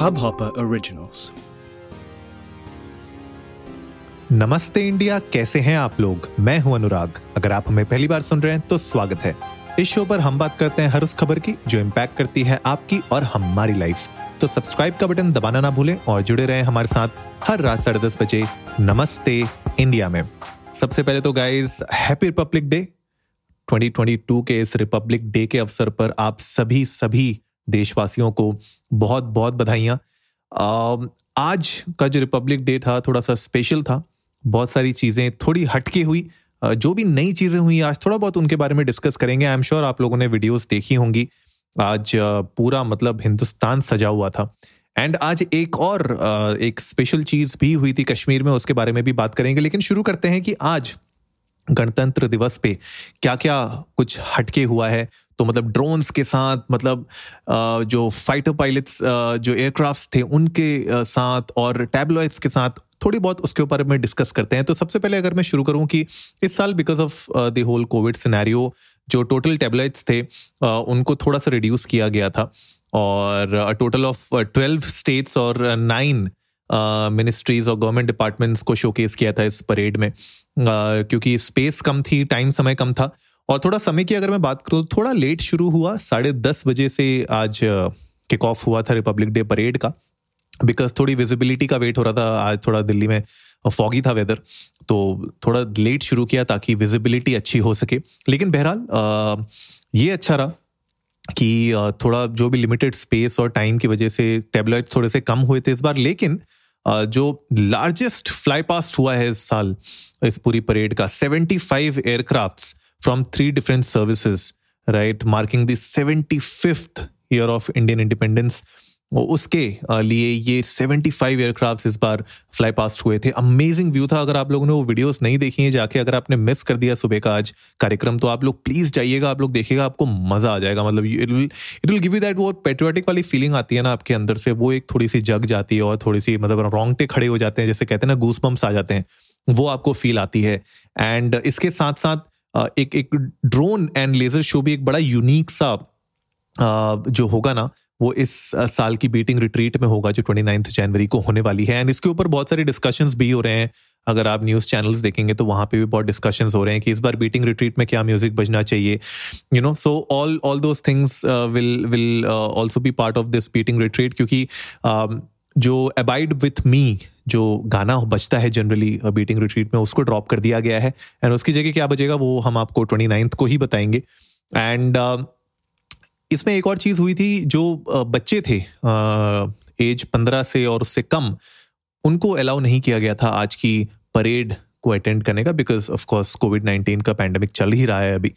Hubhopper Originals. नमस्ते India, कैसे हैं आप लोग? मैं हूँ अनुराग। अगर आप हमें पहली बार सुन रहे हैं तो स्वागत है। इस शो पर हम बात करते हैं हर उस खबर की, जो इम्पैक्ट करती है आपकी और हमारी लाइफ तो सब्सक्राइब का बटन दबाना ना भूलें और जुड़े रहें हमारे साथ हर रात साढ़े दस बजे नमस्ते इंडिया में। सबसे पहले तो गाइज़ हैप्पी रिपब्लिक डे 2022 के इस रिपब्लिक डे के अवसर पर आप सभी सभी देशवासियों को बहुत बहुत बधाइयाँ। आज का जो रिपब्लिक डे था, थोड़ा सा स्पेशल था। बहुत सारी चीज़ें थोड़ी हटके हुई। जो भी नई चीज़ें हुई, आज थोड़ा बहुत उनके बारे में डिस्कस करेंगे। आई एम श्योर आप लोगों ने वीडियोस देखी होंगी। आज पूरा मतलब हिंदुस्तान सजा हुआ था। एंड आज एक और एक स्पेशल चीज़ भी हुई थी कश्मीर में, उसके बारे में भी बात करेंगे। लेकिन शुरू करते हैं कि आज गणतंत्र दिवस पे क्या क्या कुछ हटके हुआ है। तो मतलब ड्रोन्स के साथ मतलब जो फाइटर पायलट्स जो एयरक्राफ्ट्स थे, उनके साथ और टैबलॉइड्स के साथ थोड़ी बहुत उसके ऊपर में डिस्कस करते हैं। तो सबसे पहले अगर मैं शुरू करूँ कि इस साल because of the whole Covid scenario जो टोटल टैबलेट्स थे उनको थोड़ा सा रिड्यूस किया गया था। और टोटल ऑफ़ ट्वेल्व स्टेट्स और नाइन मिनिस्ट्रीज और गवर्नमेंट डिपार्टमेंट्स को शोकेस किया था इस परेड में। क्योंकि स्पेस कम थी टाइम समय कम था। और थोड़ा समय की अगर मैं बात करूँ तो थोड़ा लेट शुरू हुआ, साढ़े दस बजे से आज किक ऑफ़ हुआ था रिपब्लिक डे परेड का बिकॉज़ थोड़ी विजिबिलिटी का वेट हो रहा था, आज थोड़ा दिल्ली में फॉगी था वेदर तो थोड़ा लेट शुरू किया ताकि विजिबिलिटी अच्छी हो सके। लेकिन बहरहाल ये अच्छा रहा कि थोड़ा जो भी लिमिटेड स्पेस और टाइम की वजह से टेबलेट थोड़े से कम हुए थे इस बार, लेकिन जो लार्जेस्ट फ्लाई हुआ है इस साल, इस पूरी परेड का 75 aircrafts three different services right marking the seventy fifth year of Indian independence उसके लिए ये 75 एयरक्राफ्ट इस बार फ्लाई पास्ट हुए थे। अमेजिंग व्यू था अगर आप लोगों ने वो वीडियोस नहीं देखी है, जाके अगर आपने मिस कर दिया सुबह का आज कार्यक्रम तो आप लोग प्लीज़ जाइएगा, आप लोग देखिएगा, आपको मज़ा आ जाएगा। मतलब it will it will give you that वो पेट्रियाटिक वाली फीलिंग आती है ना आपके अंदर से। वो एक थोड़ी सी जग जाती है और थोड़ी सी मतलब रोंगटे खड़े हो जाते हैं, जैसे कहते हैं ना गूस बम्स आ जाते हैं। वो आपको फील आती है। एंड इसके साथ साथ एक एक ड्रोन एंड लेजर शो भी एक बड़ा यूनिक सा जो होगा ना वो इस साल की बीटिंग रिट्रीट में होगा जो ट्वेंटी नाइन्थ जनवरी को होने वाली है। एंड इसके ऊपर बहुत सारे डिस्कशंस भी हो रहे हैं। अगर आप न्यूज़ चैनल्स देखेंगे तो वहाँ पे भी बहुत डिस्कशंस हो रहे हैं कि इस बार बीटिंग रिट्रीट में क्या म्यूज़िक बजना चाहिए। You know so all all those things will will also be part of this beating retreat क्योंकि uh, जो अबाइड विथ मी जो गाना बचता है जनरली बीटिंग रिट्रीट में उसको ड्रॉप कर दिया गया है। एंड उसकी जगह क्या बचेगा वो हम आपको ट्वेंटी नाइन्थ को ही बताएँगे। एंड uh, इसमें एक और चीज़ हुई थी जो बच्चे थे एज पंद्रह से और उससे कम उनको अलाउ नहीं किया गया था आज की परेड को अटेंड करने का because of course covid nineteen का पैंडमिक चल ही रहा है अभी।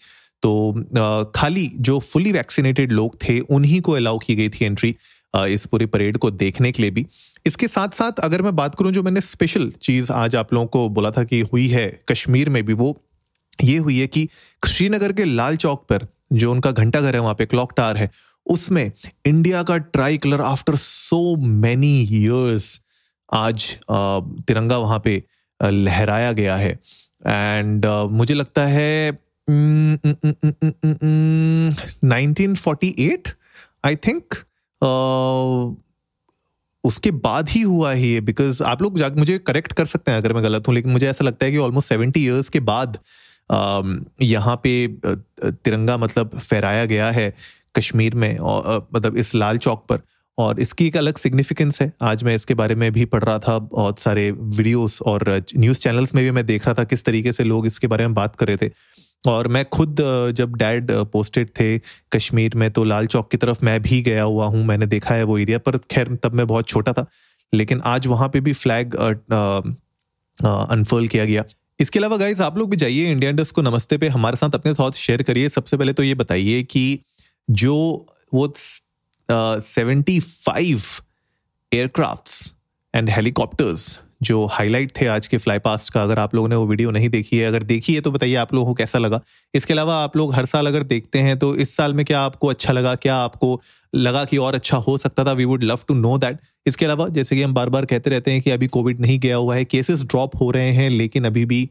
तो खाली जो फुली वैक्सीनेटेड लोग थे उन्हीं को अलाउ की गई थी एंट्री इस पूरी परेड को देखने के लिए भी इसके साथ साथ अगर मैं बात करूँ जो मैंने स्पेशल चीज़ आज आप लोगों को बोला था कि हुई है कश्मीर में भी वो ये हुई है कि श्रीनगर के लाल चौक पर जो उनका घंटा घर है वहाँ पे क्लॉक टावर है उसमें इंडिया का tricolour after so many years आज तिरंगा वहाँ पे लहराया गया है एंड मुझे लगता है nineteen forty eight I think उसके बाद ही हुआ है ये बिकॉज़ आप लोग मुझे करेक्ट कर सकते हैं अगर मैं गलत हूँ, लेकिन मुझे ऐसा लगता है कि ऑलमोस्ट सेवेंटी ईयर्स के बाद यहाँ पे तिरंगा मतलब फहराया गया है कश्मीर में, और मतलब इस लाल चौक पर, और इसकी एक अलग सिग्निफिकेंस है। आज मैं इसके बारे में भी पढ़ रहा था, बहुत सारे वीडियोस और न्यूज़ चैनल्स में भी मैं देख रहा था किस तरीके से लोग इसके बारे में बात कर रहे थे। और मैं खुद जब डैड पोस्टेड थे कश्मीर में तो लाल चौक की तरफ़ मैं भी गया हुआ हूँ। मैंने देखा है वो एरिया पर खैर, तब मैं बहुत छोटा था। लेकिन आज वहाँ पे भी फ्लैग अनफोल्ड किया गया। इसके अलावा गाइज़ आप लोग भी जाइए इंडिया इंडस्ट को नमस्ते पे। हमारे साथ अपने थॉट्स शेयर करिए। सबसे पहले तो ये बताइए कि जो वो seventy five aircrafts and helicopters जो हाईलाइट थे आज के फ्लाई पास्ट का, अगर आप लोगों ने वो वीडियो नहीं देखी है, अगर देखी है तो बताइए आप लोगों को कैसा लगा। इसके अलावा आप लोग हर साल अगर देखते हैं तो इस साल में क्या आपको अच्छा लगा, क्या आपको लगा कि और अच्छा हो सकता था? We would love to know that इसके अलावा जैसे कि हम बार बार कहते रहते हैं कि अभी कोविड नहीं गया हुआ है केसेस ड्रॉप हो रहे हैं, लेकिन अभी भी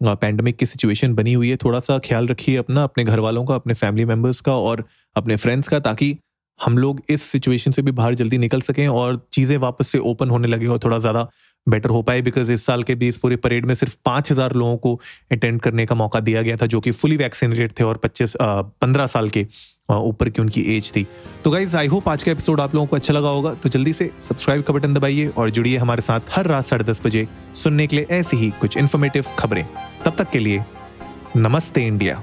पैंडमिक की सिचुएशन बनी हुई है। थोड़ा सा ख्याल रखिए अपना, अपने घर वालों का, अपने फैमिली मेंबर्स का और अपने फ्रेंड्स का, ताकि हम लोग इस सिचुएशन से भी बाहर जल्दी निकल सकें और चीज़ें वापस से ओपन होने लगे और थोड़ा ज़्यादा बेटर हो पाए बिकॉज़ इस साल के भी इस पूरे परेड में सिर्फ़ पाँच हज़ार लोगों को अटेंड करने का मौका दिया गया था, जो कि फुली वैक्सीनेटेड थे और पच्चीस पंद्रह साल के ऊपर की उनकी एज थी। तो गाइज़ आई होप आज का एपिसोड आप लोगों को अच्छा लगा होगा। तो जल्दी से सब्सक्राइब का बटन दबाइए और जुड़िए हमारे साथ हर रात साढ़े दस बजे सुनने के लिए ऐसी ही कुछ इन्फॉर्मेटिव खबरें। तब तक के लिए नमस्ते इंडिया।